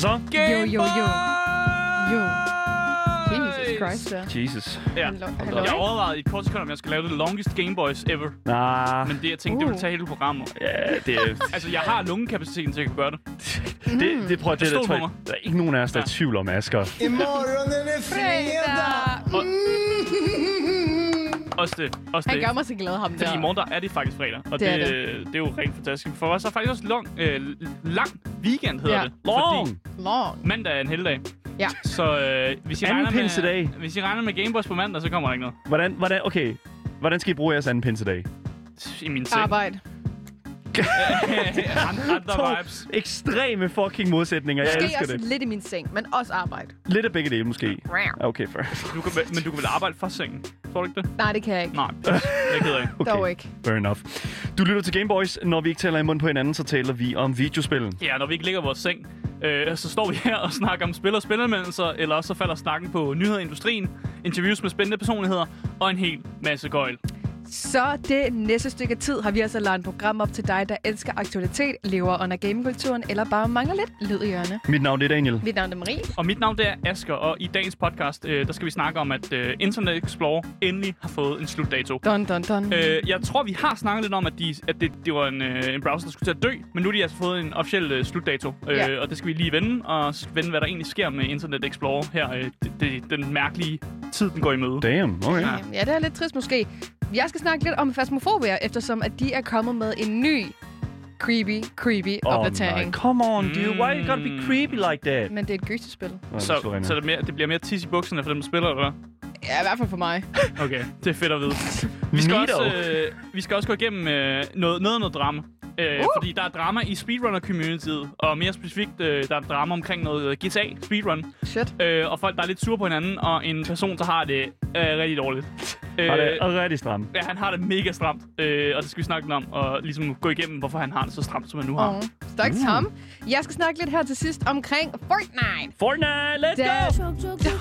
Så? Jo, jo, jo. Jo. Jesus Christ, ja. Jesus. Ja. Jeg overvejede i et kort sekund, om jeg skal lave det longest Game Boys ever. Nej, Men det, jeg tænkte, det ville Uh. tage hele programmet. ja, det, er- Altså, jeg har lungekapaciteten til at gøre det. det, det, prøver det, det, på tror jeg, der er ikke nogen af os, der er i tvivl om, Asger. Imorgon er det fredag! Også det. Også Han det. gør mig så glad, ham Fordi der. i morgen der er det faktisk fredag, og Det det, er det, det. det er jo rent fantastisk. For os er faktisk også lang, øh, lang weekend, hedder Ja. det. Long! Fordi Long. mandag er en helligdag. Ja. Så øh, hvis, I Anden regner med, pinsedag. hvis I regner med Gameboys på mandag, så kommer der ikke noget. Hvordan, hvordan, okay, hvordan skal I bruge jeres anden pinsedag? I min seng. Arbejde. Andre, vibes. ekstreme fucking modsætninger. Jeg Måske elsker også det. lidt i min seng, men også arbejde. Lidt af begge dele, måske. Okay, fair. Du kan, men du kan vel arbejde fra sengen? Tror du ikke det? Nej, det kan jeg ikke. Nej, det er ked af. Okay. Dog ikke. Fair enough. Du lytter til Gameboys. Når vi ikke taler i munden på hinanden, så taler vi om videospil. Ja, når vi ikke ligger i vores seng, øh, så står vi her og snakker om spil og spilanmeldelser, eller også så falder snakken på nyheder i industrien, interviews med spændende personligheder og en hel masse gøjl. Så det næste stykke tid har vi altså lavet et program op til dig, der elsker aktualitet, lever under gamekulturen, eller bare mangler lidt lyd i ørerne. Mit navn det er Daniel. Mit navn er Marie. Og mit navn det er Asker, og i dagens podcast, øh, der skal vi snakke om, at øh, Internet Explorer endelig har fået en slutdato. Dun, dun, dun. Øh, jeg tror, vi har snakket lidt om, at, de, at det, det var en, øh, en browser, der skulle til at dø, men nu har de altså fået en officiel øh, slutdato, øh, Ja. og det skal vi lige vende, og vende, hvad der egentlig sker med Internet Explorer her, øh, det, det, den mærkelige tid, den går i møde. Damn, okay. Ja. Ja, det er lidt trist måske. Jeg skal snakke lidt om Phasmophobia, eftersom at de er kommet med en ny creepy, creepy Oh, opdatering. nej. Come on, dude. Why you gotta be Mm. creepy like that? Men det er et gysespil. Nå, Så, det så det, mere, det bliver mere tis i bukserne for dem, der spiller, eller hvad? Ja, i hvert fald for mig. Okay, det er fedt at vide. Vi skal, Neato. også, øh, vi skal også gå igennem øh, noget, noget noget drama. Øh, uh! Fordi der er drama i speedrunner-communityet, og mere specifikt, øh, der er drama omkring noget GTA speedrun. Shit. Øh, og folk, der er lidt sure på hinanden, og en person, der har det øh, rigtig dårligt. Det er rigtig stramt. ja, han har det mega stramt, øh, og det skal vi snakke lidt om, og ligesom gå igennem, hvorfor han har det så stramt, som han nu har. Oh, Stak Mm. Tom. Jeg skal snakke lidt her til sidst omkring Fortnite. Fortnite, let's Da- go!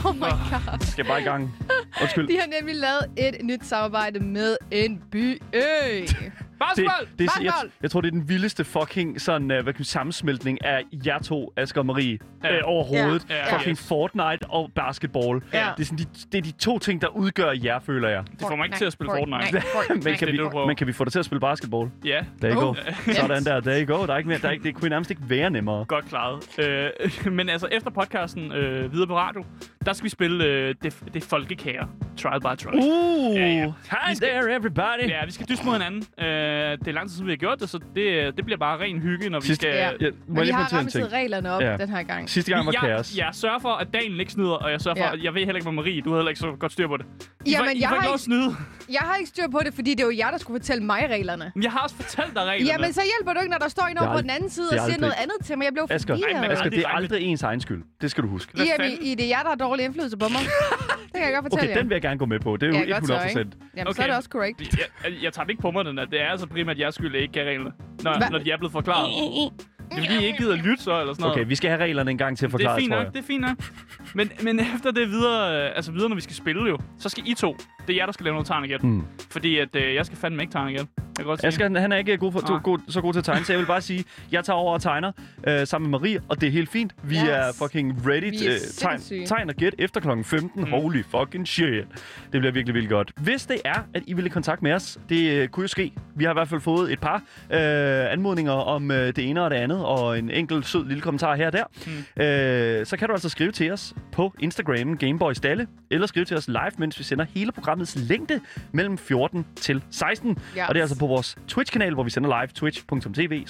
Oh my god. Skal bare i gang. Undskyld. De har nemlig lavet et nyt samarbejde med en by. Øh. Basketball! det, er, jeg, Basketball! jeg tror, det er den vildeste fucking sådan, uh, hvad kan man, sammensmeltning af jer to, Asger og Marie, Ja. øh, overhovedet. Ja. Ja, fucking yes. Fortnite og basketball. Ja. Det, er sådan de, det er de to ting, der udgør jer, føler jeg. Det får mig ikke til at spille Fortnite. Men kan, er vi, men kan vi få dig til at spille basketball? Ja, There you go. Oh. Sådan der, there you go. Der er ikke mere, der er ikke, det kunne nærmest ikke være nemmere. godt klaret. Øh, men altså, efter podcasten øh, videre på radio, der skal vi spille øh, det, det folkekære Trial by Trial. Uh! Ja, ja. Hi Vi skal- there, everybody! Ja, vi skal dyste mod hinanden. Øh, det er lang tid siden, vi har gjort det, så det, det bliver bare ren hygge, når vi skal... Ja. Ja, må vi har rammet reglerne op Ja. den her gang. Sidste gang var jeg, kaos. jeg sørger for, at Daniel ikke snyder, og jeg sørger for, Ja. at jeg ved heller ikke, hvor Marie, du havde heller ikke så godt styr på det. I Jamen, I jeg har lov at snyde. Jeg har ikke styr på det, fordi det er jo jer, der skulle fortælle mig reglerne. Men jeg har også fortalt dig reglerne. Jamen, så hjælper du ikke, når der står en er over på den anden side er og siger aldrig- noget andet til mig. Jeg blev Asger, forvirret. Ej, men Asger, det er aldrig- aldrig ens egen skyld. Det skal du huske. Hvad Jamen, fanden? I, det er jer, der har dårlig indflydelse på mig. det kan jeg godt fortælle Okay, jer. den vil jeg gerne gå med på. Det er Ja, jo så, 100 ikke? Jamen, så er Okay. det også korrekt. Jeg, jeg tager ikke på mig, den der. Det er altså primært jeres skyld, at jeg ikke kan reglerne. Når, Hva? når de er blevet forklaret. Det er fordi, I ikke gider at lytte så, eller sådan noget. Okay, vi skal have reglerne en gang til at Det er forklare, fint tror nok, jeg. det er fint nok. Men, men efter det videre, øh, altså videre, når vi skal spille jo, så skal I to, det er jer, der skal lave noget tegn igen. Hmm. Fordi at, øh, jeg skal fandme ikke tegne igen. Jeg kan godt. Asger, han- han er ikke god for, to, god, så god til at tegne, så jeg vil bare sige, jeg tager over og tegner øh, sammen med Marie, og det er helt fint. Vi Yes. er fucking ready. Til øh, tegn, tegn og gæt efter klokken 15. Mm. Holy fucking shit. Det bliver virkelig, virkelig godt. Hvis det er, at I vil i kontakt med os, det øh, kunne jo ske. Vi har i hvert fald fået et par øh, anmodninger om øh, det ene og det andet, og en enkelt sød lille kommentar her og der. Mm. Øh, så kan du altså skrive til os på Instagram Gameboys Dalle, eller skrive til os live, mens vi sender hele programmets længde mellem 14 til 16. Yes. Og det er altså på vores Twitch-kanal, hvor vi sender live, twitch.tv,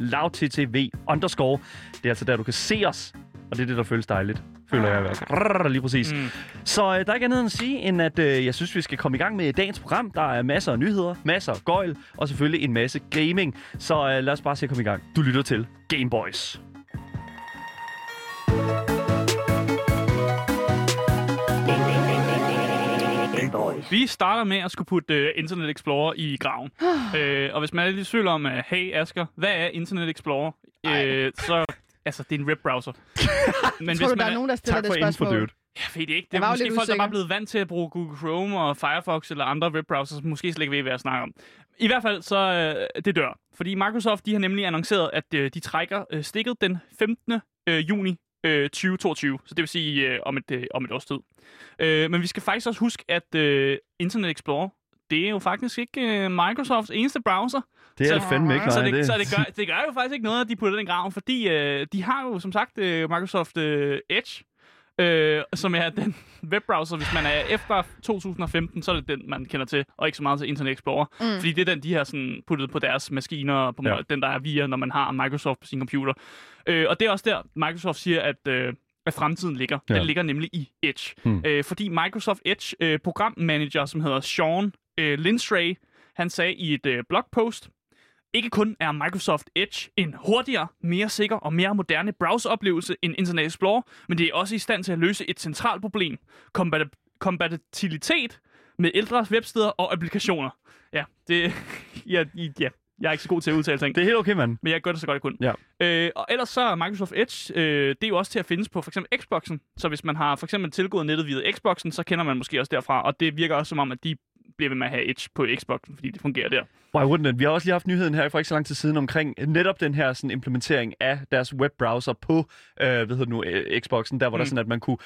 lavttv, underscore. Det er altså der, du kan se os, og det er det, der føles dejligt. Føler jeg i hvert fald. Lige præcis. Mm. Så øh, der er ikke andet end at sige, end at øh, jeg synes, vi skal komme i gang med dagens program. Der er masser af nyheder, masser af gøjl, og selvfølgelig en masse gaming. Så øh, lad os bare se at komme i gang. Du lytter til Gameboys. Vi starter med at skulle putte uh, Internet Explorer i graven. uh, og hvis man er lidt i tvivl om, uh, hey Asger, hvad er Internet Explorer? Uh, så, altså, det er en webbrowser. Men Tror du, der er nogen, der stiller Tak det for info, spørgsmål? dude. Jeg ved det ikke. Det er måske folk, der bare er blevet vant til at bruge Google Chrome og Firefox eller andre webbrowsers, som måske slet ikke ved, hvad jeg snakker om. I hvert fald, så øh, det dør. Fordi Microsoft de har nemlig annonceret, at øh, de trækker øh, stikket den 15. Øh, juni øh, 2022. Så det vil sige øh, om, et, øh, om et års tid. Øh, men vi skal faktisk også huske, at øh, Internet Explorer, det er jo faktisk ikke øh, Microsofts eneste browser. Det er Så- det fandme ikke, Så, nej. det, så det, gør, det gør jo faktisk ikke noget, at de putter den i graven, fordi øh, de har jo som sagt øh, Microsoft øh, Edge, øh, som er den webbrowser, hvis man er efter 2015, så er det den, man kender til, og ikke så meget til Internet Explorer. Mm. Fordi det er den, de har sådan puttet på deres maskiner, på Ja. den der er via, når man har Microsoft på sin computer. Øh, og det er også der, Microsoft siger, at... Øh, at fremtiden ligger. Ja. Ja. Den ligger nemlig i Edge. Hmm. Øh, fordi Microsoft Edge øh, programmanager, som hedder Sean øh, Lindstray, han sagde i et øh, blogpost, ikke kun er Microsoft Edge en hurtigere, mere sikker og mere moderne browseroplevelse end Internet Explorer, men det er også i stand til at løse et centralt problem. Kompat- kompatibilitet med ældre websteder og applikationer. Ja, det... Ja, ja, jeg er ikke så god til at udtale ting. Det er helt okay, mand. Men jeg gør det så godt jeg kunne. Ja. Øh, og ellers så er Microsoft Edge, øh, det er jo også til at findes på for eksempel Xboxen. Så hvis man har for eksempel tilgået nettet via Xboxen, så kender man måske også derfra. Og det virker også som om, at de bliver ved med at have Edge på Xboxen, fordi det fungerer der. Why wouldn't it? Vi har også lige haft nyheden her for ikke så lang tid siden omkring netop den her sådan, implementering af deres webbrowser på øh, hvad hedder det nu, øh, Xboxen, der hvor mm. der sådan, at man kunne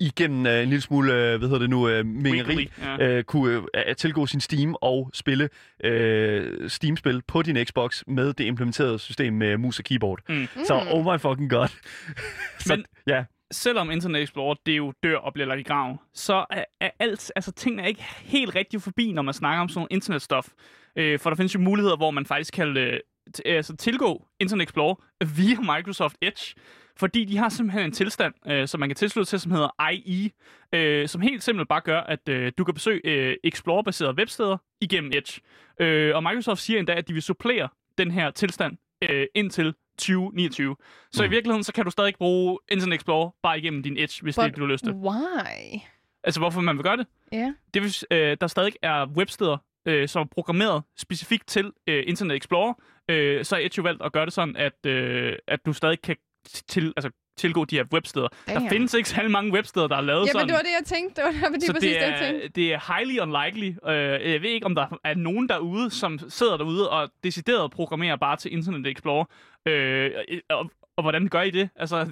igennem øh, en lille smule, øh, hvad hedder det nu, øh, mingeri, ja. øh, kunne øh, tilgå sin Steam og spille øh, Steam-spil på din Xbox med det implementerede system med mus og keyboard. Mm. Så oh my fucking god. så, Men- ja, selvom Internet Explorer det jo dør og bliver lagt i graven, så er, er alt, altså tingene er ikke helt rigtig forbi, når man snakker om sådan noget internetstof. Øh, for der findes jo muligheder, hvor man faktisk kan øh, t- øh, altså, tilgå Internet Explorer via Microsoft Edge. Fordi de har simpelthen en tilstand, øh, som man kan tilslutte til, som hedder IE, øh, som helt simpelt bare gør, at øh, du kan besøge øh, Explorer-baserede websteder igennem Edge. Øh, og Microsoft siger endda, at de vil supplere den her tilstand øh, indtil 2029. Så mm. i virkeligheden, så kan du stadig bruge Internet Explorer bare igennem din Edge, hvis But, det er du har lyst til. Why? Altså, hvorfor man vil gøre det? Ja. Det vil, øh, der stadig er websteder, øh, som er programmeret specifikt til øh, Internet Explorer. Øh, så er Edge jo valgt at gøre det sådan, at, øh, at du stadig kan til, altså, tilgå de her websteder. Damn. Der findes ikke særlig mange websteder, der er lavet Ja, sådan. men det var det, jeg tænkte. Det var det, så præcis det det, jeg tænkte. er, det er highly unlikely. Øh, jeg ved ikke, om der er nogen derude, som sidder derude og decideret programmerer bare til Internet Explorer. Øh, og, og hvordan gør I det? Altså,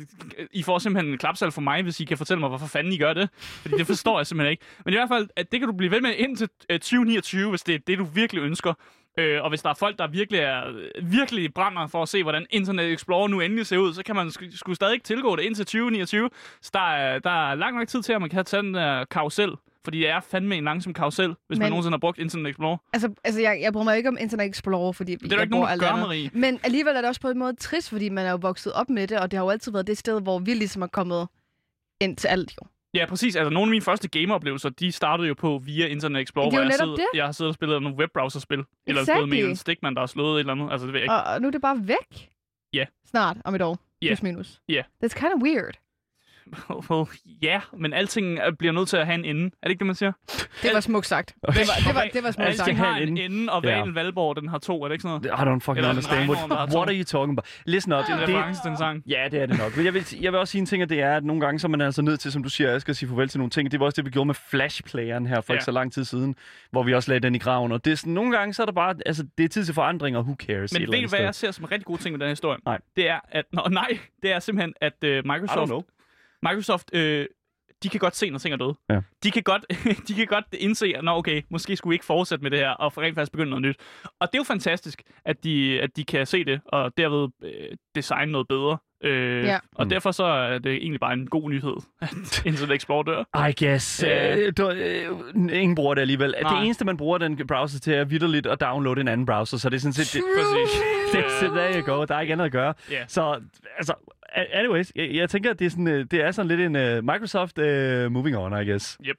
I får simpelthen en klapsal for mig, hvis I kan fortælle mig, hvorfor fanden I gør det. Fordi det forstår jeg simpelthen ikke. Men i hvert fald, at det kan du blive ved med indtil øh, 2029, hvis det er det, du virkelig ønsker. Øh, og hvis der er folk, der virkelig er virkelig brænder for at se, hvordan Internet Explorer nu endelig ser ud, så kan man sk- skulle stadig ikke tilgå det indtil 2029. Så der er, der er lang nok tid til, at man kan tage den der karusel. Fordi det er fandme en langsom karusel, hvis Men... Man nogensinde har brugt Internet Explorer. Altså, altså jeg, jeg bryder mig ikke om Internet Explorer, fordi Det er der ikke nogen, bruger der gør. Marie. Men alligevel er det også på en måde trist, fordi man er jo vokset op med det, og det har jo altid været det sted, hvor vi ligesom er kommet ind til alt jo. Ja, præcis. Altså, nogle af mine første gameoplevelser, de startede jo på via Internet Explorer, er hvor jeg, sidder, det. jeg har siddet og spillet nogle webbrowserspil. Eller Exactly. fået med en stikmand, der har slået et eller andet. Altså, det ved jeg ikke. Og, og nu er det bare væk. Ja. Snart, om et år. Ja. Plus minus. Ja. That's kind of weird. ja, men alting er- bliver nødt til at have en ende. Er det ikke det, man siger? Det var smukt sagt. Det var, det var, det var smukt sagt. Alting har en en ende. og. Valen Valborg, den har to. Er det ikke sådan noget? I don't fucking Eller understand. What, what are you talking about? Listen up. Det er reference en sang. Ja, det er det nok. Men jeg vil, jeg vil også sige en ting, at det er, at nogle gange så er man altså nødt til, som du siger, jeg skal sige farvel til nogle ting. Det var også det, vi gjorde med Flash-playeren her for Ja. ikke så lang tid siden, hvor vi også lagde den i graven. Og det er sådan, nogle gange så er der bare, altså det er tid til forandring, og who cares? Men ved du, hvad sted. jeg ser som en rigtig god ting med den her historie? Nej. Det er, at... Nå, nej, det er simpelthen, at uh, I don't Microsoft... Microsoft, øh, de kan godt se, når ting er døde. Ja. De, kan godt, de kan godt indse, at Nå, okay, måske skulle vi ikke fortsætte med det her, og rent faktisk begynde noget nyt. Og det er jo fantastisk, at de, at de kan se det, og derved øh, designe noget bedre. Øh, Ja. Og Mm. derfor så er det egentlig bare en god nyhed, at Internet Explorer dør. I guess. Øh, du, øh, ingen bruger det alligevel. Nej. Det eneste, man bruger den browser til, er vidderligt at downloade en anden browser, så det er sådan set... Det, Præcis. det, det, there you go. Der er ikke andet at gøre. Ja. Så, altså, anyways, jeg, jeg tænker, at det er sådan, øh, det er sådan lidt en uh, Microsoft uh, moving on, I guess. Yep.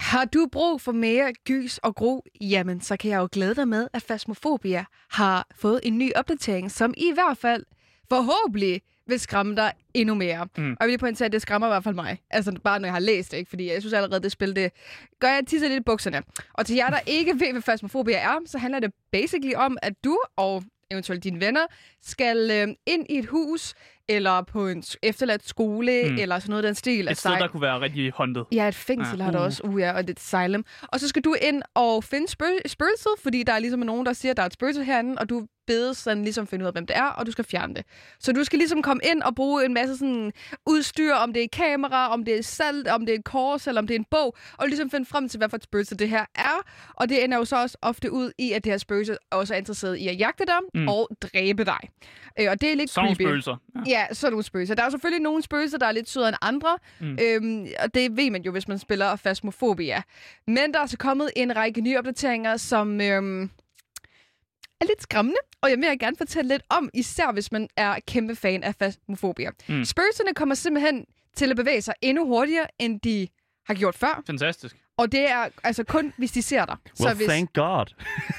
Har du brug for mere gys og gro? Jamen, så kan jeg jo glæde dig med, at Fasmofobia har fået en ny opdatering, som i hvert fald forhåbentlig vil skræmme dig endnu mere. Mm. Og jeg vil lige pointere, at det skræmmer i hvert fald mig. Altså bare når jeg har læst det, ikke? Fordi jeg synes allerede, det spil, det gør jeg tisser lidt i bukserne. Og til jer, der ikke ved, hvad Fasmofobia er, så handler det basically om, at du og eventuelt dine venner, skal øh, ind i et hus, eller på en efterladt skole, Mm. eller sådan noget den stil. Et Altså, sted, der kunne være rigtig håndtet. Ja, et fængsel Ja. har der Uh. også, uh, ja, og et asylum. Og så skal du ind og finde spø- spøgelset, fordi der er ligesom nogen, der siger, at der er et spøgelse herinde, og du bedes sådan ligesom finde ud af, hvem det er, og du skal fjerne det. Så du skal ligesom komme ind og bruge en masse sådan udstyr, om det er kamera, om det er salt, om det er et kors, eller om det er en bog, og ligesom finde frem til, hvad for et spøgelse det her er. Og det ender jo så også ofte ud i, at det her spøgelse også er interesseret i at jagte dig Mm. og dræbe dig. Øh, og det er lidt nogle creepy. spøgelser. Ja. Ja, sådan nogle spøgelser. Der er jo selvfølgelig nogle spøgelser, der er lidt sødere end andre, Mm. øhm, og det ved man jo, hvis man spiller Phasmophobia. Men der er så kommet en række nye opdateringer, som øhm, er lidt skræmmende, og jeg vil gerne fortælle lidt om, især hvis man er kæmpe fan af Phasmophobia. Mm. Spøgelserne kommer simpelthen til at bevæge sig endnu hurtigere, end de har gjort før, Fantastisk. og det er altså kun, hvis de ser dig. Well, hvis... thank God.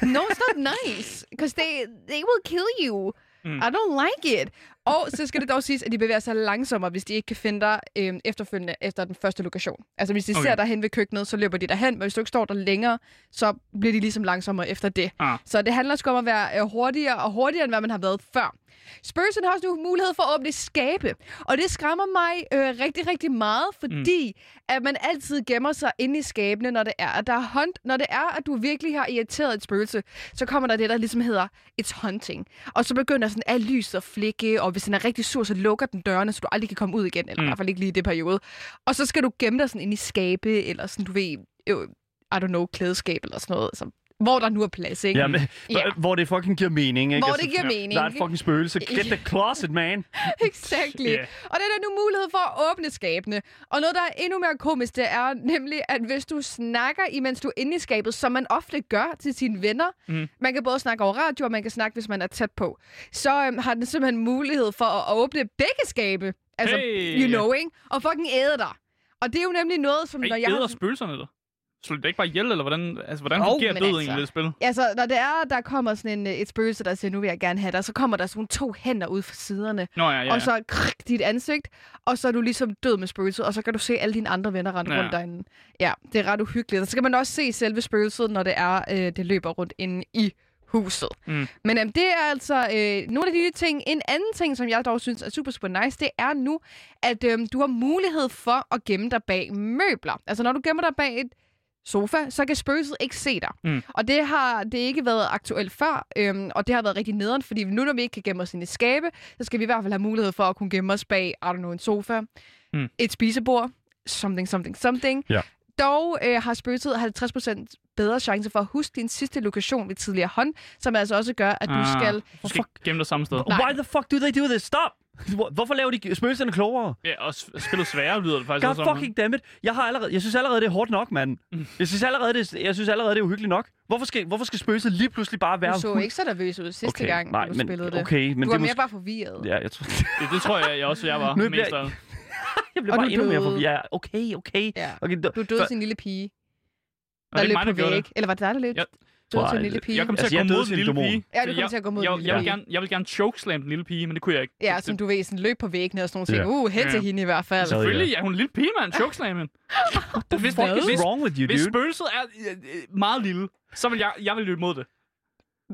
No, it's not nice, because they, they will kill you. Mm. I don't like it. Og så skal det dog siges, at de bevæger sig langsommere, hvis de ikke kan finde dig øh, efterfølgende efter den første lokation. Altså hvis de Okay. ser dig hen ved køkkenet, så løber de derhen, men hvis du ikke står der længere, så bliver de ligesom langsommere efter det. Ah. Så det handler sgu om at være øh, hurtigere og hurtigere, end hvad man har været før. Spøgelserne har også nu mulighed for at åbne skabe, og det skræmmer mig øh, rigtig, rigtig meget, fordi mm. at man altid gemmer sig inde i skabene, når det er, at der er hunt, når det er, at du virkelig har irriteret et spøgelse, så kommer der det, der ligesom hedder it's hunting. Og så begynder sådan alt lys at flikke, og hvis den er rigtig sur, så lukker den dørene, så du aldrig kan komme ud igen, eller mm. i hvert fald ikke lige i det periode. Og så skal du gemme dig sådan inde i skabe, eller sådan, du ved, øh, I don't know, klædeskab eller sådan noget, altså, hvor der nu er plads, ikke? Ja, men, Ja. Hvor det fucking giver mening, ikke? Hvor Altså, det giver mening. Der er et fucking spøgelse. Get the closet, man. Exactly. Yeah. Og der er nu mulighed for at åbne skabene. Og noget, der er endnu mere komisk, det er nemlig, at hvis du snakker, imens du er inde i skabet, som man ofte gør til sine venner, Mm. man kan både snakke over radio, og man kan snakke, hvis man er tæt på, så øhm, har den simpelthen mulighed for at åbne begge skabe. Altså, Hey. you know, ikke? Og fucking æde dig. Og det er jo nemlig noget, som... Ej, når jeg æder har... spøgelserne, eller? Slår det ikke bare ihjel, eller hvordan, altså, hvordan Jo, fungerer men død altså- egentlig i det spil? Altså, når det er, der kommer sådan en, øh, et spøgelse, der siger, nu vil jeg gerne have dig, så kommer der sådan to hænder ud fra siderne. Nå ja, ja. ja. og så krik, dit ansigt, og så er du ligesom død med spøgelset, og så kan du se alle dine andre venner rende Ja. rundt derinde. Ja, det er ret uhyggeligt. Og så kan man også se selve spøgelset, når det er, øh, det løber rundt inde i huset. Mm. Men øhm, det er altså øh, nogle af de nye ting. En anden ting, som jeg dog synes er super, super nice, det er nu, at øhm, du har mulighed for at gemme dig bag møbler. Altså når du gemmer dig bag et sofa, så kan spøgelset ikke se dig. Mm. Og det har det ikke været aktuelt før, øhm, og det har været rigtig nederen, fordi nu når vi ikke kan gemme os inde i skabe, så skal vi i hvert fald have mulighed for at kunne gemme os bag, I don't know, en sofa, Mm. et spisebord, something, something, something. Ja. Dog øh, har spøgelset 50% bedre chance for at huske din sidste lokation ved tidligere hånd, som altså også gør, at du Ah, skal... Du skal ikke gemme dig samme sted. Nej. Why the fuck do they do this? Stop! Hvor- Hvorfor laver de spøgelserne klogere? Ja, og spillet sværere lyder det faktisk God også fucking dammit. Jeg, har allerede, jeg synes allerede, det er hårdt nok, mand. Jeg synes allerede, det, jeg synes allerede, det er uhyggeligt nok. Hvorfor skal, hvorfor skal spøgelset lige pludselig bare være... Du så ikke så nervøs ud sidste okay, gang, nej, du men, spillede det. Okay, men du var det er mere måske... bare forvirret. Ja, jeg tror... Det, det tror jeg, jeg også, jeg var Nu mest bliver- jeg bliver Og bare endnu mere forvirret. Ja, okay, okay. Ja. okay Du døde til en lille pige, Var der det løb ikke mig, på væg. Eller var det dig, der løb? Ja. Døde til en jeg- lille pige. Jeg kom til Altså, at jeg gå mod en lille pige. Ja, du kom jeg- til at gå mod jeg, den lille jeg, vil pige. gerne, jeg vil gerne chokeslam den lille pige, men det kunne jeg ikke. Ja, som du ved, sådan løb på væggene og sådan nogle ting. Ja. Uh, hen til Ja. hende i hvert fald. Selvfølgelig er hun en lille pige, mand. Chokeslammen. Hvis, What is hvis, wrong with you, hvis dude? spøgelset er øh, øh, meget lille, så vil jeg, jeg vil løbe mod det.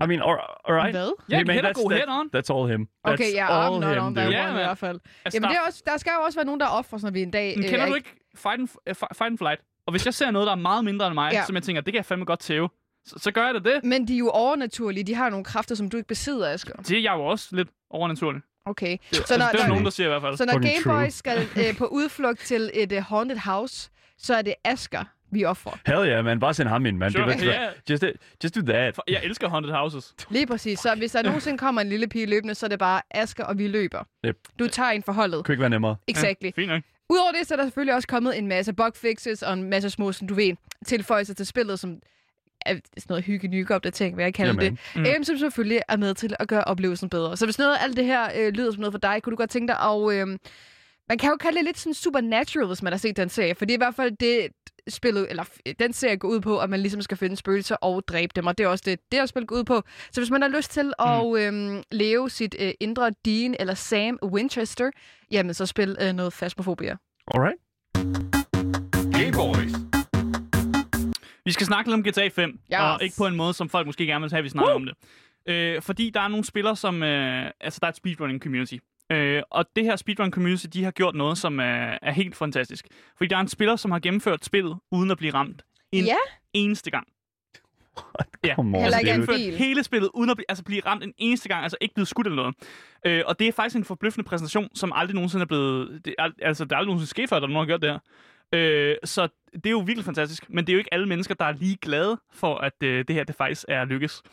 I mean, all, all right. Hvad? Ja, Hey, man, head that's, go that, head on. That's all him. That's Okay, ja, all I'm not him, on that. Ja, one i hvert fald. Altså, Jamen, der- det er også, der skal jo også være nogen, der offrer, når vi en dag... Men øh, kender er du ikke fight and, uh, fight and Flight? Og hvis jeg ser noget, der er meget mindre end mig, Ja. som jeg tænker, det kan jeg fandme godt tæve, så, så gør jeg da det. Men de er jo overnaturlige. De har nogle kræfter, som du ikke besidder, Asger. Det er jeg jo også lidt overnaturligt. Okay. Det, Så altså, når, det er nogen, der siger i hvert fald. så når Gameboy true. skal øh, på udflugt til et uh, haunted house, så er det Asger, vi offrer. Hell yeah, man. Bare send ham ind, man. Sure, det er, ja. just, just do that. For Jeg elsker Haunted Houses. Lige præcis. Så hvis der nogensinde kommer en lille pige løbende, så er det bare Asger, og vi løber. Yep. Du tager en forholdet. Kunne ikke være nemmere. Exactly. Ja, fint nok. Udover det, så er der selvfølgelig også kommet en masse bugfixes og en masse små, som du ved, tilføjelser til spillet, som sådan noget hygge nye opdatering, vil jeg kalde Jamen. det. Mm. Øhm, som selvfølgelig er med til at gøre oplevelsen bedre. Så hvis noget af alt det her øh, lyder som noget for dig, kunne du godt tænke dig at... Øh, man kan jo kalde det lidt sådan supernatural, hvis man har set den serie. For det er i hvert fald det, spillet, eller den serie går ud på, at man ligesom skal finde spøgelser og dræbe dem. Og det er også det, det her spil går ud på. Så hvis man har lyst til at øhm, leve sit øh, indre Dean eller Sam Winchester, jamen så spil øh, noget Phasmophobia. Alright. Game Boys. Vi skal snakke lidt om GTA 5, Yes. og ikke på en måde, som folk måske gerne vil have, at vi snakker om det. Øh, fordi der er nogle spillere, som... Øh, altså, der er et speedrunning community. Øh, og det her speedrun community, de har gjort noget, som er, er helt fantastisk. Fordi der er en spiller, som har gennemført spillet, uden at blive ramt en Ja. eneste gang. Ja, Come on, bil. hele spillet, uden at blive, altså blive ramt en eneste gang, altså ikke blevet skudt eller noget. Øh, og det er faktisk en forbløffende præsentation, som aldrig nogensinde er blevet... Det, er, altså, det er aldrig nogensinde sket før, at der er nogen, der har gjort det her. Øh, så det er jo virkelig fantastisk, men det er jo ikke alle mennesker, der er lige glade for, at øh, det her det faktisk er lykkes.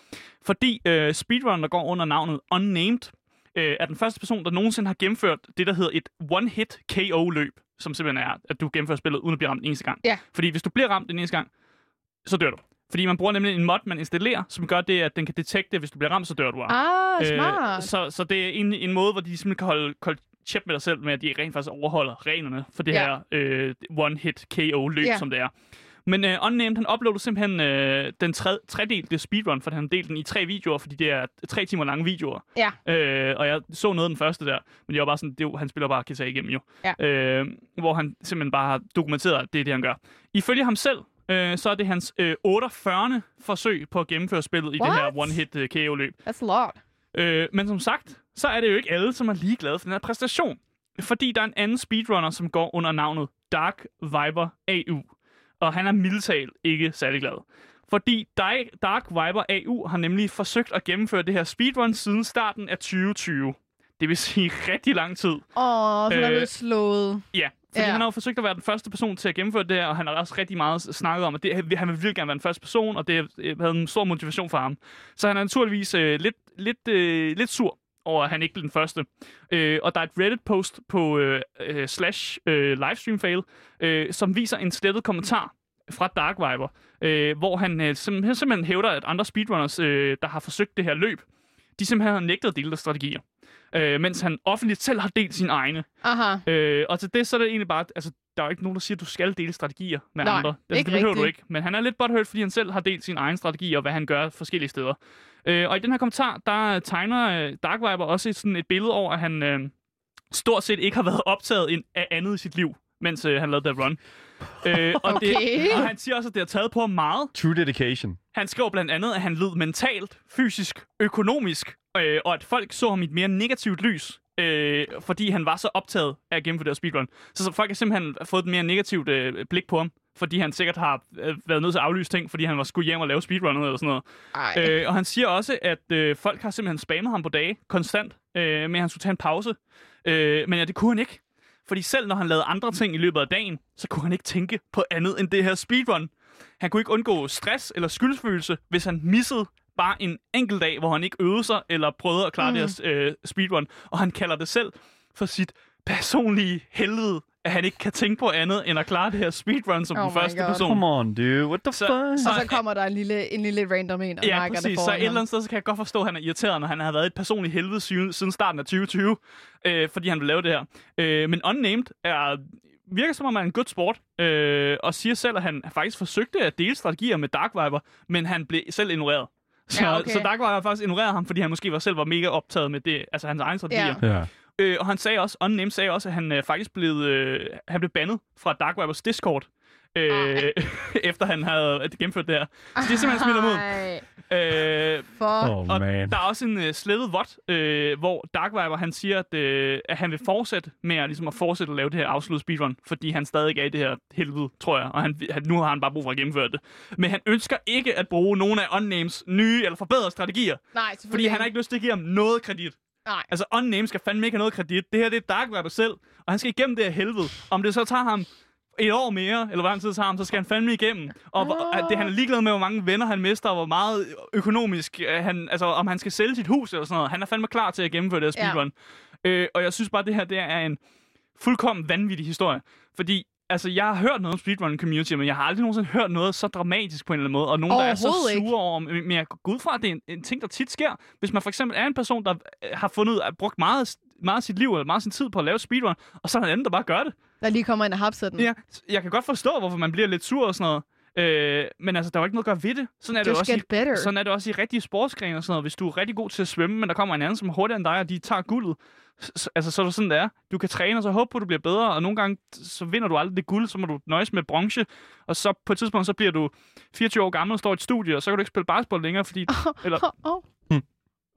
Fordi øh, speedrun, der går under navnet Unnamed, øh, er den første person, der nogensinde har gennemført det, der hedder et one-hit KO-løb, som simpelthen er, at du gennemfører spillet uden at blive ramt en eneste gang. Ja. Fordi hvis du bliver ramt en eneste gang, så dør du. Fordi man bruger nemlig en mod, man installerer, som gør det, at den kan detekte, hvis du bliver ramt, så dør du. af. Ah, smart. Øh, så, så det er en, en måde, hvor de simpelthen kan holde, holde tjep med dig selv, med at de rent faktisk overholder reglerne for det Ja. her øh, one-hit KO-løb, Ja. som det er. Men øh, Unnamed, han uploadede simpelthen øh, den tre, tredelte speedrun, for han har delt den i tre videoer, fordi det er tre timer lange videoer. Ja. Øh, og jeg så noget af den første der, men jeg var bare sådan, det han spiller bare GTA igennem jo. Ja. Øh, hvor han simpelthen bare har dokumenteret, at det er det, han gør. Ifølge ham selv, øh, så er det hans øh, 48. forsøg på at gennemføre spillet i det her What? one-hit øh, KO-løb. That's a lot. Øh, men som sagt, så er det jo ikke alle, som er lige glade for den her præstation. Fordi der er en anden speedrunner, som går under navnet Dark Viper AU. Og han er mildtalt ikke særlig glad. Fordi Di- Dark Viper AU har nemlig forsøgt at gennemføre det her speedrun siden starten af 2020. Det vil sige rigtig lang tid. Åh, oh, så er Øh, slået. Ja, fordi Ja. ja. han har jo forsøgt at være den første person til at gennemføre det her, og han har også rigtig meget snakket om, at det, han vil virkelig gerne være den første person, og det øh, havde en stor motivation for ham. Så han er naturligvis øh, lidt, lidt, øh, lidt sur over, at han ikke blev den første. Øh, og der er et Reddit-post på øh, øh, slash øh, livestream fail, øh, som viser en slettet kommentar fra Dark Viper, øh, hvor han øh, simpelthen, simpelthen hævder, at andre speedrunners, øh, der har forsøgt det her løb, de simpelthen har nægtet at dele deres strategier. Øh, mens han offentligt selv har delt sine egne. Aha. Øh, og til det, så er det egentlig bare, altså, der er jo ikke nogen, der siger, at du skal dele strategier med Nej, andre. Altså, ikke det behøver du rigtigt. ikke. Men han er lidt butthurt, fordi han selv har delt sin egen strategi, og hvad han gør forskellige steder. Øh, og i den her kommentar, der tegner øh, Dark Viper også et, sådan et billede over, at han øh, stort set ikke har været optaget af andet i sit liv, mens øh, han lavede The Run. Øh, og, det, Okay. og han siger også, at det har taget på ham meget. True dedication. Han skriver blandt andet, at han led mentalt, fysisk, økonomisk, øh, og at folk så ham i et mere negativt lys, øh, fordi han var så optaget af at gennemføre det speedrun. Så, så folk har simpelthen fået et mere negativt øh, blik på ham, fordi han sikkert har øh, været nødt til at aflyse ting, fordi han var skulle hjem og lave speedrunnet eller sådan noget. Ej. Øh, og han siger også, at øh, folk har simpelthen spammet ham på dage, konstant, øh, med at han skulle tage en pause. Øh, men ja, det kunne han ikke. Fordi selv når han lavede andre ting i løbet af dagen, så kunne han ikke tænke på andet end det her speedrun. Han kunne ikke undgå stress eller skyldsfølelse, hvis han missede bare en enkelt dag, hvor han ikke øvede sig eller prøvede at klare mm. det her øh, speedrun. Og han kalder det selv for sit personlige helvede, at han ikke kan tænke på andet end at klare det her speedrun som Oh den første God. person. Come on, dude. What the Så- fuck? og så kommer der en lille, en lille random en og Ja, præcis. Så et eller andet sted, så kan jeg godt forstå, at han er irriteret, når han har været et personligt helvede siden, siden starten af 2020, øh, fordi han vil lave det her. Øh, men Unnamed er, virker som om, han er en good sport, øh, og siger selv, at han faktisk forsøgte at dele strategier med Dark Viper, men han blev selv ignoreret. Så, Ja, okay. så Dark Viper faktisk ignoreret ham, fordi han måske var selv var mega optaget med det, altså hans egen strategier. Ja. Ja. Øh, og han sagde også, Unnamed sagde også, at han øh, faktisk blev, øh, han blev bandet fra Dark Vipers Discord, øh, efter han havde gennemført det her. Så det er simpelthen smidt. Ej, Øh, for... Oh, og man. der er også en uh, slettet vod, øh, hvor Dark Viper, han siger, at, øh, at han vil fortsætte med at, ligesom at fortsætte at lave det her afsluttet speedrun, fordi han stadig er i det her helvede, tror jeg, og han, han, nu har han bare brug for at gennemføre det. Men han ønsker ikke at bruge nogen af Unnames nye eller forbedrede strategier, Nej, fordi han har ikke lyst til at give ham noget kredit. Nej. Altså, Unnamed skal fandme ikke have noget kredit. Det her, det er Dark Viper selv, og han skal igennem det her helvede. Om det så tager ham et år mere, eller hvor lang tid det tager ham, så skal han fandme igennem. Og at det, han er ligeglad med, hvor mange venner han mister, og hvor meget økonomisk, øh, han, altså om han skal sælge sit hus eller sådan noget. Han er fandme klar til at gennemføre det her Ja. speedrun. Øh, og jeg synes bare, det her det er en fuldkommen vanvittig historie. Fordi Altså, jeg har hørt noget om speedrun community, men jeg har aldrig nogensinde hørt noget så dramatisk på en eller anden måde. Og nogen, der er så ikke. sure over, men jeg går ud fra, at det er en, en ting, der tit sker. Hvis man for eksempel er en person, der øh, har fundet, at brugt meget, meget af sit liv, eller meget sin tid på at lave speedrun, og så er der en anden, der bare gør det. Der lige kommer ind og hapser den. Ja, jeg kan godt forstå, hvorfor man bliver lidt sur og sådan noget. Øh, men altså, der er jo ikke noget at gøre ved det. Sådan er det, også i, better. sådan er det også i rigtige sportsgrene og sådan noget. Hvis du er rigtig god til at svømme, men der kommer en anden, som er hurtigere end dig, og de tager guldet. Så, altså, så er det sådan, det er. Du kan træne, og så håbe på, at du bliver bedre, og nogle gange, så vinder du aldrig det guld, så må du nøjes med bronze, og så på et tidspunkt, så bliver du 24 år gammel og står i et studie, og så kan du ikke spille basketball længere, fordi... eller, Oh, oh.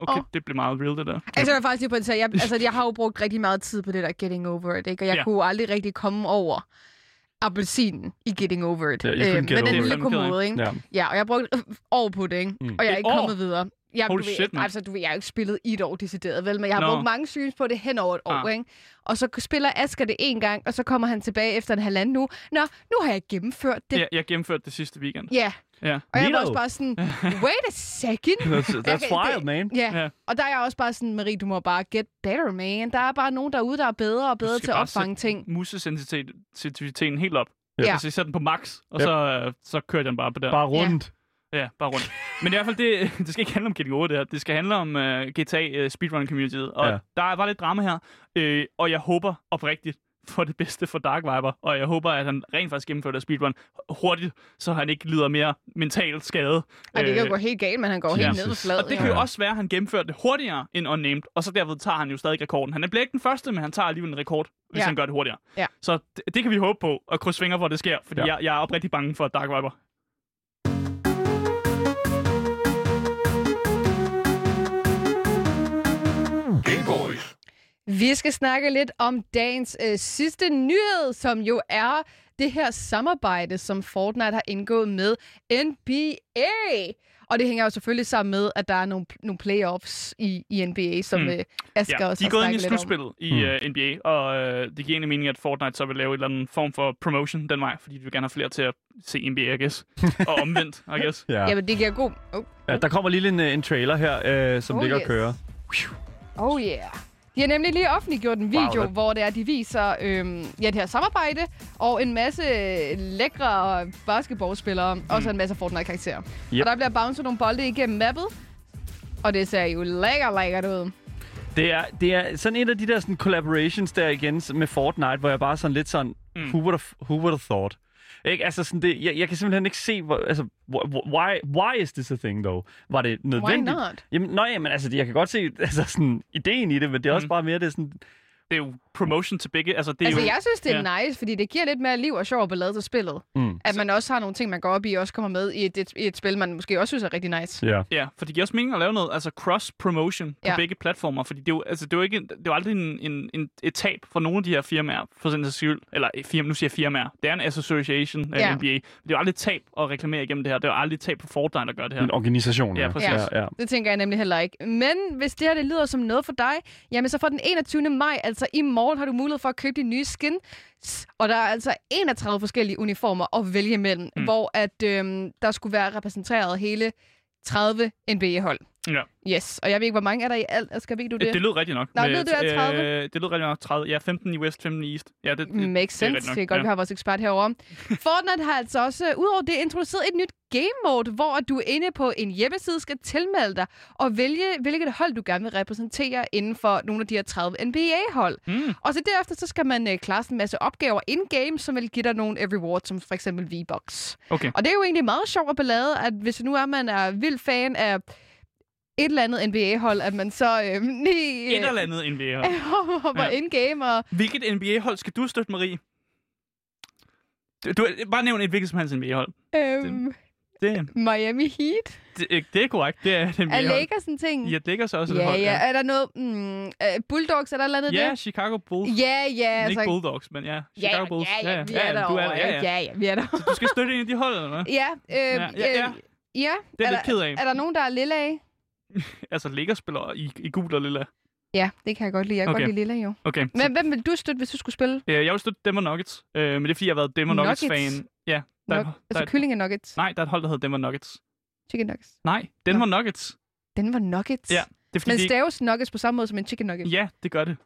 Okay, Åh. det blev meget real, det der. Altså, jeg vil faktisk lige pointere, jeg, altså, jeg har jo brugt rigtig meget tid på det der Getting Over It, ikke? Og jeg ja. kunne aldrig rigtig komme over appelsinen i Getting Over It. Ja, med get den lille kommode, ikke? Ja. Ja, og jeg har brugt øh, år på det, ikke? Mm. Og jeg er ikke kommet videre. Jeg, Holy du ved, shit, mand. altså, du ved, jeg har jo ikke spillet i et år decideret, vel? Men jeg har Nå. brugt mange streams på det hen over et år, Ah. ikke? Og så spiller Asger det en gang, og så kommer han tilbage efter en halvanden uge. Nå, nu har jeg gennemført det. Jeg, jeg gennemførte det sidste weekend. Ja. Ja. Og jeg var også bare sådan, wait a second. That's, that's Okay, wild, det- man. Ja. Ja. Og der er jeg også bare sådan, Marie, du må bare get better, man. Der er bare nogen derude, der er bedre og bedre til at opfange ting. Musesensitiviteten helt op. Ja. Ja. Altså, jeg satte den på max, og Yep. så, øh, så kørte jeg den bare på der. Bare rundt. Ja, bare rundt. Men i hvert fald, det, det skal ikke handle om Getting Over det her. Det skal handle om uh, GTA uh, speedrun communityet. Og Ja. ja. der er bare lidt drama her. Øh, og jeg håber oprigtigt for det bedste for Dark Viper. Og jeg håber, at han rent faktisk gennemfører det speedrun hurtigt, så han ikke lider mere mental skade. Og det kan jo Øh, gå helt galt, men han går ja. helt ned på fladet. og det kan jo også være, at han gennemfører det hurtigere end Unnamed, og så derved tager han jo stadig rekorden. Han bliver ikke den første, men han tager alligevel en rekord, hvis Ja. han gør det hurtigere. Ja. Så det, det kan vi håbe på, og krydse fingre for, at det sker, fordi Ja. ja. jeg, jeg er oprigtig bange for Dark Viper. Vi skal snakke lidt om dagens øh, sidste nyhed, som jo er det her samarbejde, som Fortnite har indgået med NBA. Og det hænger jo selvfølgelig sammen med, at der er nogle, nogle playoffs i, i NBA, som Mm. øh, Asger Ja, også de er gået ind i om. slutspillet i Mm. uh, NBA, og uh, det giver egentlig mening, at Fortnite så vil lave en eller anden form for promotion den vej, fordi de vil gerne have flere til at se NBA, I guess. og omvendt, I guess. Ja. Jamen, det giver god... Oh, ja. Der kommer lige en, øh, en trailer her, øh, som Oh, ligger og yes. kører. oh yeah. De har nemlig lige offentliggjort en video, Wow, hvor det er, de viser øhm, ja, det her samarbejde, og en masse lækre basketballspillere, mm. og så en masse Fortnite-karakterer. Yep. Og der bliver bounced nogle bolde igennem mappet, og det ser jo lækker, lækkert ud. Det er, det er sådan en af de der sådan, collaborations der igen med Fortnite, hvor jeg bare sådan lidt sådan. Mm. who, would have, who would have thought? Ikke? Altså sådan det, jeg, jeg kan simpelthen ikke se, hvor, altså, wh- why, why is this a thing, though? Var det Why nødvendigt? not? Jamen, nøj, men altså, jeg kan godt se altså, sådan, ideen i det, men det er også Mm. bare mere det er sådan, Det er jo promotion til begge. Altså, det er Altså, jo, jeg synes, det er ja. nice, fordi det giver lidt mere liv og sjov og ballade til spillet. mm, At man også har nogle ting, man går op i, og også kommer med i et, et, i et spil, man måske også synes er rigtig nice. ja. Ja, for det giver også mening at lave noget altså cross-promotion på Ja. begge platformer, fordi det er jo, altså, det er jo, ikke, det er jo aldrig en, en, en, et tab for nogle af de her firmaer, for sådan skyld, eller eh, firma, nu siger jeg firmaer, det er en association af Ja. NBA. Det er jo aldrig et tab at reklamere igennem det her, det er jo aldrig et tab for Fortnite at gøre det her. En organisation. Ja, præcis. Ja, ja. Det tænker jeg nemlig heller ikke. Men hvis det her det lyder som noget for dig, jamen så for den 21. maj, altså i morgen, har du mulighed for at købe de nye skin. Og der er altså 31 forskellige uniformer at vælge imellem, Mm. hvor at øhm, der skulle være repræsenteret hele 30 NBA-hold. Ja. Yes, og jeg ved ikke, hvor mange er der i alt. Skal ved du det? Det, det lød rigtigt nok. Nå, lød det er 30? Øh, det lød rigtigt nok 30. Ja, 15 i West, 15 i East. Ja, det, det, Makes det er sense. rigtigt nok. Det er godt, ja. vi har vores ekspert herovre. Fortnite har altså også, udover det, introduceret et nyt game mode, hvor du er inde på en hjemmeside skal tilmelde dig og vælge, hvilket hold du gerne vil repræsentere inden for nogle af de her 30 NBA-hold. Mm. Og så derefter så skal man øh, klare en masse opgaver in-game, som vil give dig nogle øh, rewards, som for eksempel V-Bucks. Okay. Og det er jo egentlig meget sjovt at ballade, at hvis nu er man er vild fan af et eller andet NBA-hold, at man så øh, lige Et eller andet NBA-hold. hopper Ja. in-game og... Hvilket NBA-hold skal du støtte, Marie? Du, du bare nævn et hvilket som helst NBA-hold. Øhm, Det, Miami Heat. det, det er korrekt. Det er et Er. Lakers en ting? Ja, Lakers er også et ja, hold. ja. Er der noget... Mm, uh, Bulldogs, er der et andet Ja, der? Chicago Bulls. Ja, ja. Altså, ikke Bulldogs, men ja. ja, Chicago ja, Bulls. ja, ja, vi er ja, der er ja, ja. ja, ja, vi er der. Så du skal støtte en af de hold, eller hvad? ja, øh, Ja, ja, ja. øh, ja. Det er er lidt ked af. er der nogen, der er lille af? Altså, Lakers spiller i, i gul og lilla. Ja, det kan jeg godt lide. Jeg kan Okay. godt lide lille jo. Okay. så- Men hvem vil du støtte, hvis du skulle spille? Øh, jeg vil støtte Denver Nuggets, øh, men det er fordi, jeg har været Denver Nuggets? Nuggets-fan. Ja, der, der, altså der, kyllinge nuggets. nej, der er et hold, der hedder Denver Nuggets. Chicken nuggets. Nej, Denver Nuggets. Den var nuggets. Ja, Det er fordi, Men de, staves nuggets på samme måde som en chicken nugget. ja, det gør det.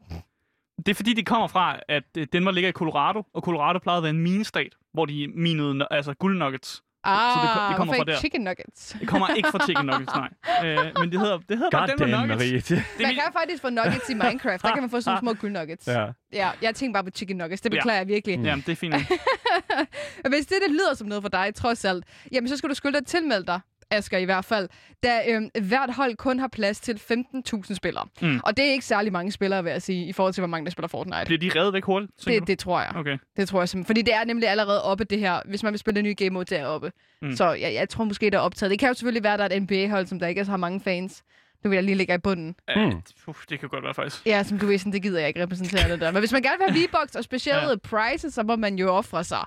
Det er fordi, de kommer fra, at øh, Denver ligger i Colorado, og Colorado plejede at være en minestat, hvor de minede altså guldnuggets. Ah, Så det det kommer hvorfor fra der. chicken nuggets? Det kommer ikke fra chicken nuggets, nej. Øh, men det hedder, det hedder bare God Denver damn, Nuggets. Marie. Det, Det er Man min, kan faktisk få nuggets i Minecraft. Der kan man få sådan nogle små guldnuggets. ja. Ja, jeg tænker bare på chicken nuggets. Det Ja. beklager jeg virkelig. ja, det er fint. Hvis det, det lyder som noget for dig, trods alt, jamen så skal du skylde dig tilmelde dig, Asger i hvert fald, da øhm, hvert hold kun har plads til 15.000 spillere. Mm. Og det er ikke særlig mange spillere, vil jeg sige, i forhold til, hvor mange der spiller Fortnite. Bliver de revet væk hurtigt? Det, det tror jeg. Okay. Det tror jeg simpelthen. Fordi det er nemlig allerede oppe, det her, hvis man vil spille det nye game mode deroppe. Mm. Mm. Så jeg, jeg tror måske, der er optaget. Det kan jo selvfølgelig være, at der er et NBA-hold, som der ikke har mange fans. Nu vil jeg lige ligge i bunden. Øh, Hmm. uh, det kan godt være faktisk. Ja, som du ved, sådan, det gider jeg ikke repræsentere det der. Men hvis man gerne vil have V-Bucks og specielle ja. prices, så må man jo ofre sig.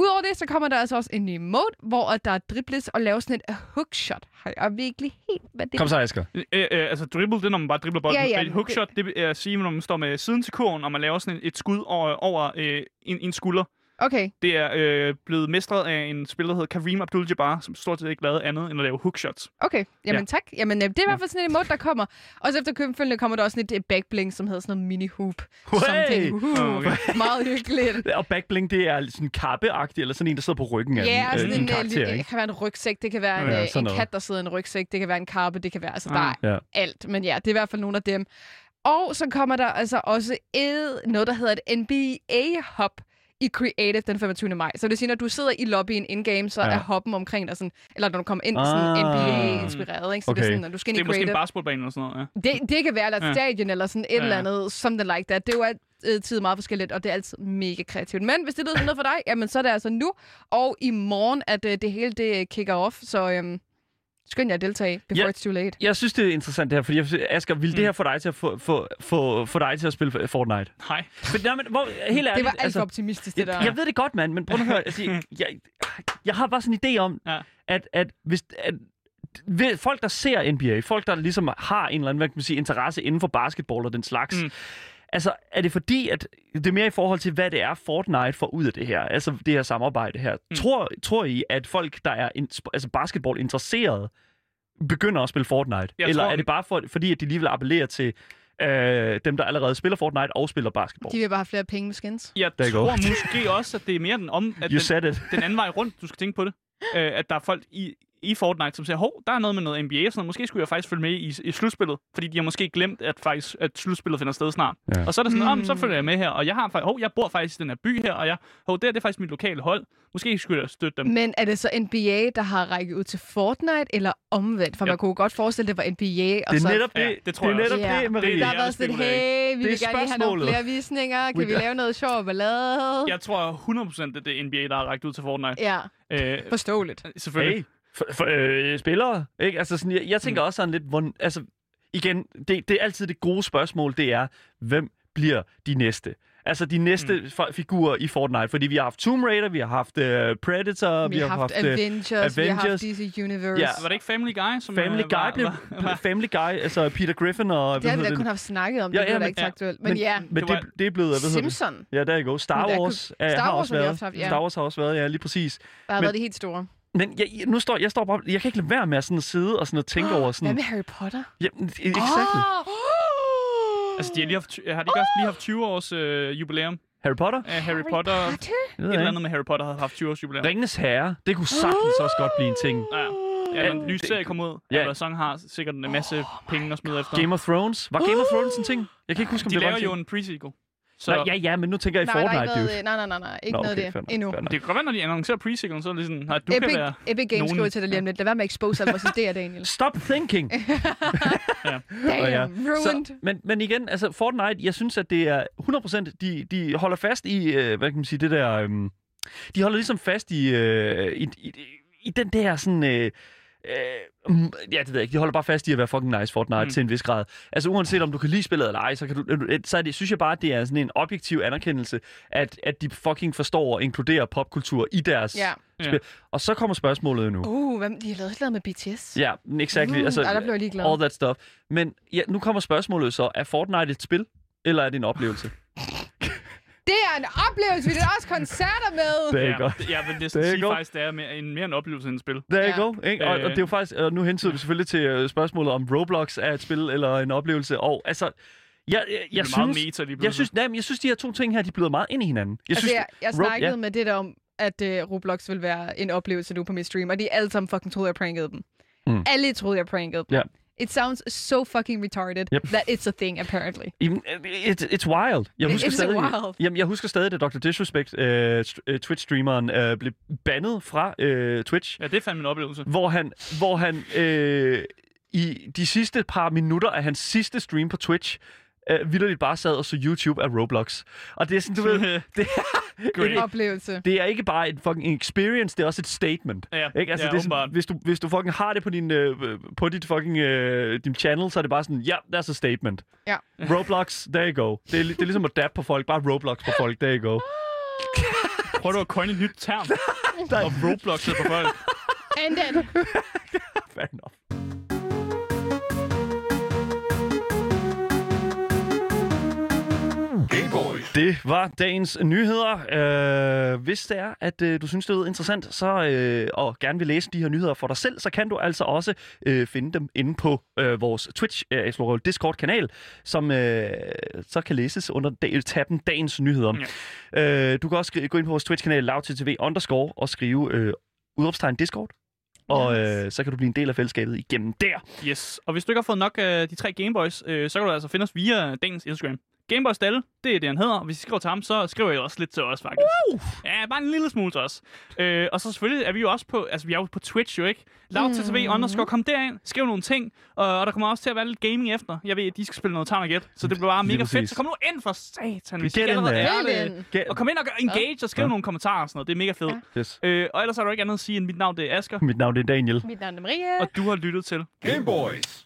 Udover det, så kommer der altså også en ny mode, hvor at der dribles og laves sådan et hookshot. Har jeg virkelig helt, hvad det Kom så, Asger. Øh, øh, altså dribble, det er, når man bare dribler bolden. Ja, ja, Et hookshot, det er at sige, når man står med siden til kurven, og man laver sådan et, et skud over, over øh, en, en skulder. Okay, Det er øh, blevet mestret af en spiller, der hedder Kareem Abdul-Jabbar, som stort set ikke lavede andet end at lave hookshots. okay. Jamen Ja. ja. tak. Jamen, øh, det er i hvert fald sådan en emote, der kommer. Og så efter købenfølgende kommer der også sådan et øh, backbling, som hedder sådan noget mini-hoop. Hey! Uh, Okay. Meget hyggeligt. Og backbling, det er sådan kappeagtigt, eller sådan en, der sidder på ryggen af Ja, en, sådan øh, en en, karakter, det kan være en rygsæk, det kan være en, Ja, ja, sådan en noget. kat, der sidder i en rygsæk, det kan være en karpe, det kan være, altså der er Ja. alt. Men ja, det er i hvert fald nogle af dem. Og så kommer der altså også et, noget, der hedder et NBA-hop i Creative den 25. maj. Så det vil sige, når du sidder i lobbyen in-game, så Ja. er hoppen omkring dig sådan, eller når du kommer ind sådan Ah. NBA-inspireret, ikke? Så Okay. det er sådan, når du skal ind Det i er måske en Creative. basketballbane eller sådan noget, ja. Det, det kan være, eller et Ja. stadion, eller sådan et Ja. eller andet, something like that. Det er jo altid meget forskelligt, og det er altid mega kreativt. Men hvis det lyder noget for dig, jamen så er det altså nu, og i morgen, at uh, det hele det kicker off. Så um, skynd jer at deltage, before Ja. it's too late. Jeg synes, det er interessant det her, fordi jeg, Asger, vil mm. det her få dig til at få, få, få, få dig til at spille Fortnite? Nej. For, nej, men, hvor, helt ærligt, Det var alt for altså, optimistisk, det der. jeg, jeg ved det godt, mand, men prøv at høre. Altså, jeg, jeg, jeg har bare sådan en idé om, Ja. at, at hvis... At, ved- folk, der ser NBA, folk, der ligesom har en eller anden hvad kan man sige, interesse inden for basketball og den slags, Mm. Altså er det fordi, at det er mere i forhold til, hvad det er, Fortnite får ud af det her, altså det her samarbejde her. Mm. Tror, tror I, at folk, der er in, altså basketball-interesserede, begynder at spille Fortnite? Jeg Eller tror- er det bare for, fordi, at de lige vil appellere til øh, dem, der allerede spiller Fortnite og spiller basketball? De vil bare have flere penge med skins. Jeg There tror måske også, at det er mere den, om, at You den, said it. den anden vej rundt, du skal tænke på det. Øh, at der er folk i, i Fortnite, som siger, hov, der er noget med noget NBA og sådan noget. Måske skulle jeg faktisk følge med i, i slutspillet, fordi de har måske glemt, at, faktisk, at slutspillet finder sted snart. Ja. Og så er det sådan, Mm. om, så følger jeg med her, og jeg har faktisk, hov, jeg bor faktisk i den her by her, og jeg, hov, det, her, det er faktisk mit lokale hold. Måske skulle jeg støtte dem. Men er det så NBA, der har rækket ud til Fortnite, eller omvendt? For Ja. man kunne godt forestille, det var NBA, og Det er så... netop det, Ja, det tror det er jeg netop Ja. det, Marie. Det Der er har været sådan, hey, vi er vil gerne have nogle flere visninger. Kan vi lave noget sjov ballade? Jeg tror 100% at det er NBA, der har rækket ud til Fortnite. Ja, Øh, forståeligt. selvfølgelig. Hey, for, for, øh, spillere, ikke? Altså sådan, jeg, jeg tænker mm. også sådan lidt, hvor, altså, igen, det, det er altid det gode spørgsmål, det er, hvem bliver de næste? Altså de næste mm. figurer i Fortnite, fordi vi har haft Tomb Raider, vi har haft uh, Predator, Vi har haft øh, Avengers, vi har haft Avengers. DC Universe. Ja. Var det ikke Family Guy? Som Family øh, Guy var, blev var, var, Family Guy, altså Peter Griffin og Det har vi da kun haft snakket om, Ja, det ja, da men- ikke ja. aktuelt. Men ja, Men Det det, var- det er blevet, hvad hedder det? Simpson. Ja, der er go. Star Men Wars, kunne- Star har Wars også har vi været. også haft, ja. Star Wars har også været, ja, lige præcis. der har Men- været det helt store. Men jeg, nu står, jeg står bare, jeg kan ikke lade være med at, sådan at sidde og sådan at tænke over Hvad sådan... med Harry Potter? Ja, exactly. Oh! altså, de har, lige haft, har de ikke også lige haft 20 års øh, jubilæum? Harry Potter? af Harry Potter. Jeg ved Et eller andet med Harry Potter havde haft 20 års jubilæum. Ringenes Herre, det kunne sagtens også godt blive en ting. Ja, ja når en ny serie kommer ud, Ja. ja. Amazon har sikkert en masse penge at smide efter. Game of Thrones. Var Game of Thrones en ting? Jeg kan ikke huske, om de det var laver en jo en pre-sequel. Så Nej, ja, ja, men nu tænker jeg i Nej, har Fortnite, ikke dude. været, nej, nej, nej, nej. Ikke Nå, noget okay, af det nok, endnu. det kan godt være, når de annoncerer pre-sequelen, så er det sådan, at du kan Epic, være... Epic Games nogen- ud til det lige om lidt. Lad være med at expose alle vores idéer, Daniel. Stop thinking! Damn, ja. ruined. Så, men, men igen, altså Fortnite, jeg synes, at det er 100%, de, de holder fast i, øh, hvad kan man sige, det der, øhm, de holder ligesom fast i, øh, i, i, i den der sådan, øh, øh, mm, ja, det ved jeg ikke, de holder bare fast i at være fucking nice Fortnite Mm. mm. til en vis grad. Altså uanset om du kan lide spillet eller ej, så, kan du, øh, så er det, synes jeg bare, at det er sådan en objektiv anerkendelse, at, at de fucking forstår at inkludere popkultur i deres Ja. spil. Og så kommer spørgsmålet jo nu. Uh, hvad, de har lavet et eller andet med BTS. Ja, exactly. Uh, altså, der blev jeg lige glad. All that stuff. Men ja, nu kommer spørgsmålet så. Er Fortnite et spil, eller er det en oplevelse? Det er en oplevelse, vi er også koncerter med. Det er ja, godt. det- Jeg vil næsten Det er sige godt. faktisk, det er mere en, mere en oplevelse end et spil. Der Ja. you go. Ikke? Og, og Øh. det er jo faktisk, og nu hentyder vi selvfølgelig til øh, spørgsmålet om Roblox er et spil eller en oplevelse. Og altså, jeg, jeg, jeg, det er synes, meta jeg synes, nej, men jeg synes, de her to ting her, de bliver meget ind i hinanden. Jeg Altså, synes, jeg, jeg Rob- snakkede ja. med det der om, at uh, Roblox ville være en oplevelse nu på min stream, og de alle sammen fucking troede, jeg prankede dem. Mm. Alle troede, jeg prankede dem. Ja. It sounds so fucking retarded Yep. that it's a thing, apparently. Jamen, It, it's wild. Jeg husker is stadig, wild. Jamen, jeg husker stadig, at Dr. Disrespect, øh, øh, Twitch-streameren, øh, blev bandet fra øh, Twitch. Ja, det fandme en oplevelse. hvor han, hvor han øh, i de sidste par minutter af hans sidste stream på Twitch, øh, vildt bare sad og så YouTube af Roblox. Og det er sådan, du ved, det er, Great. oplevelse. Det er ikke bare en fucking experience, det er også et statement. Ja, Ikke? Altså, ja, det er sådan, hvis, du, hvis du fucking har det på din, øh, på dit fucking øh, din channel, så er det bare sådan, ja, yeah, that's a statement. Ja. Roblox, there you go. Det er, det er ligesom at dab på folk, bare Roblox på folk, there you go. Prøv du at coin et nyt term. og Roblox på folk. And then. Fair enough. Det var dagens nyheder. Øh, hvis det er, at øh, du synes, det er interessant, så, øh, og gerne vil læse de her nyheder for dig selv, så kan du altså også øh, finde dem inde på øh, vores Twitch øh, Discord-kanal, som øh, så kan læses under da- tabben Dagens Nyheder. Ja. Øh, du kan også gå ind på vores Twitch-kanal lavttv underscore og skrive øh, udråbstegn Discord. Og øh, så kan du blive en del af fællesskabet igennem der. Yes. Og hvis du ikke har fået nok af de tre Gameboys, øh, så kan du altså finde os via dagens Instagram. Gameboys Dalle, det er det, han hedder. Og hvis I skriver til ham, så skriver jeg også lidt til os, faktisk. Uh! Ja, bare en lille smule til os. Øh, og så selvfølgelig er vi jo også på, altså vi er jo på Twitch jo, ikke? Lav til TV underscore, kom derind, skriv nogle ting, og, og der kommer også til at være lidt gaming efter. Jeg ved, at de skal spille noget Town Gæt, så det bliver bare Lige mega fedt. Så kom nu ind for satan, hvis I Get allerede er det. Get- Og kom ind og gør engage og skriv Ja. nogle kommentarer og sådan noget. Det er mega fedt. Yes. Øh, og ellers er der jo ikke andet at sige, end mit navn det er Asger. Mit navn det er Daniel. Mit navn er Maria. Og du har lyttet til Gameboys.